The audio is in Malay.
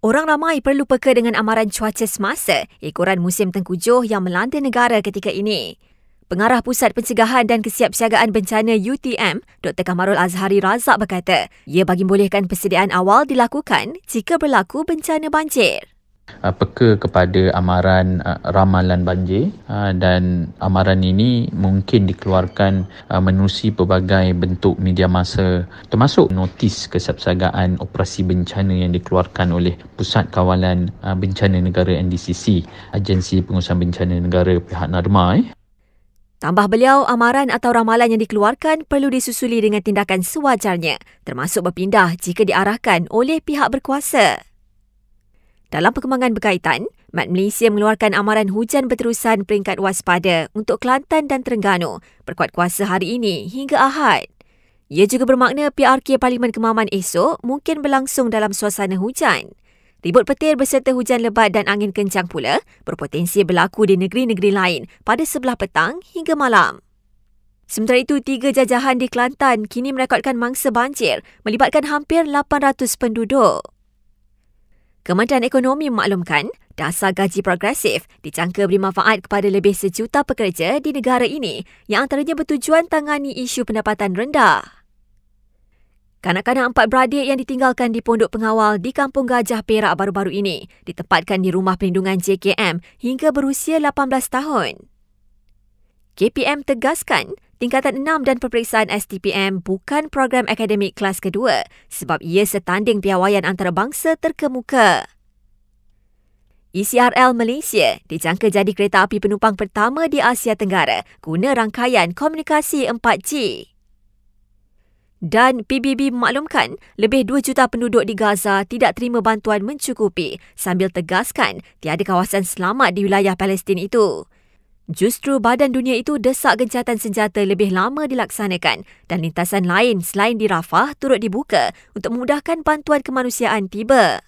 Orang ramai perlu peka dengan amaran cuaca semasa ekoran musim tengkujuh yang melanda negara ketika ini. Pengarah Pusat Pencegahan dan Kesiapsiagaan Bencana UTM, Dr. Kamarul Azhari Razak berkata, ia bagi bolehkan persediaan awal dilakukan jika berlaku bencana banjir uh, peka kepada amaran uh, ramalan banjir uh, dan amaran ini mungkin dikeluarkan uh, menerusi pelbagai bentuk media masa termasuk notis kesiapsiagaan operasi bencana yang dikeluarkan oleh Pusat Kawalan uh, Bencana Negara NDCC Agensi Pengurusan Bencana Negara pihak NADMA eh. Tambah beliau, amaran atau ramalan yang dikeluarkan perlu disusuli dengan tindakan sewajarnya, termasuk berpindah jika diarahkan oleh pihak berkuasa. Dalam perkembangan berkaitan, Mat Malaysia mengeluarkan amaran hujan berterusan peringkat waspada untuk Kelantan dan Terengganu berkuat kuasa hari ini hingga Ahad. Ia juga bermakna PRK Parlimen Kemaman esok mungkin berlangsung dalam suasana hujan. Ribut petir berserta hujan lebat dan angin kencang pula berpotensi berlaku di negeri-negeri lain pada sebelah petang hingga malam. Sementara itu, tiga jajahan di Kelantan kini merekodkan mangsa banjir melibatkan hampir 800 penduduk. Kementerian Ekonomi memaklumkan dasar gaji progresif dicangka beri manfaat kepada lebih sejuta pekerja di negara ini yang antaranya bertujuan tangani isu pendapatan rendah. Kanak-kanak empat beradik yang ditinggalkan di pondok pengawal di Kampung Gajah Perak baru-baru ini ditempatkan di rumah perlindungan JKM hingga berusia 18 tahun. KPM tegaskan tingkatan 6 dan peperiksaan STPM bukan program akademik kelas kedua sebab ia setanding piawaian antarabangsa terkemuka. ECRL Malaysia dijangka jadi kereta api penumpang pertama di Asia Tenggara guna rangkaian komunikasi 4G. Dan PBB memaklumkan lebih 2 juta penduduk di Gaza tidak terima bantuan mencukupi sambil tegaskan tiada kawasan selamat di wilayah Palestin itu. Justru badan dunia itu desak gencatan senjata lebih lama dilaksanakan dan lintasan lain selain di Rafah turut dibuka untuk memudahkan bantuan kemanusiaan tiba.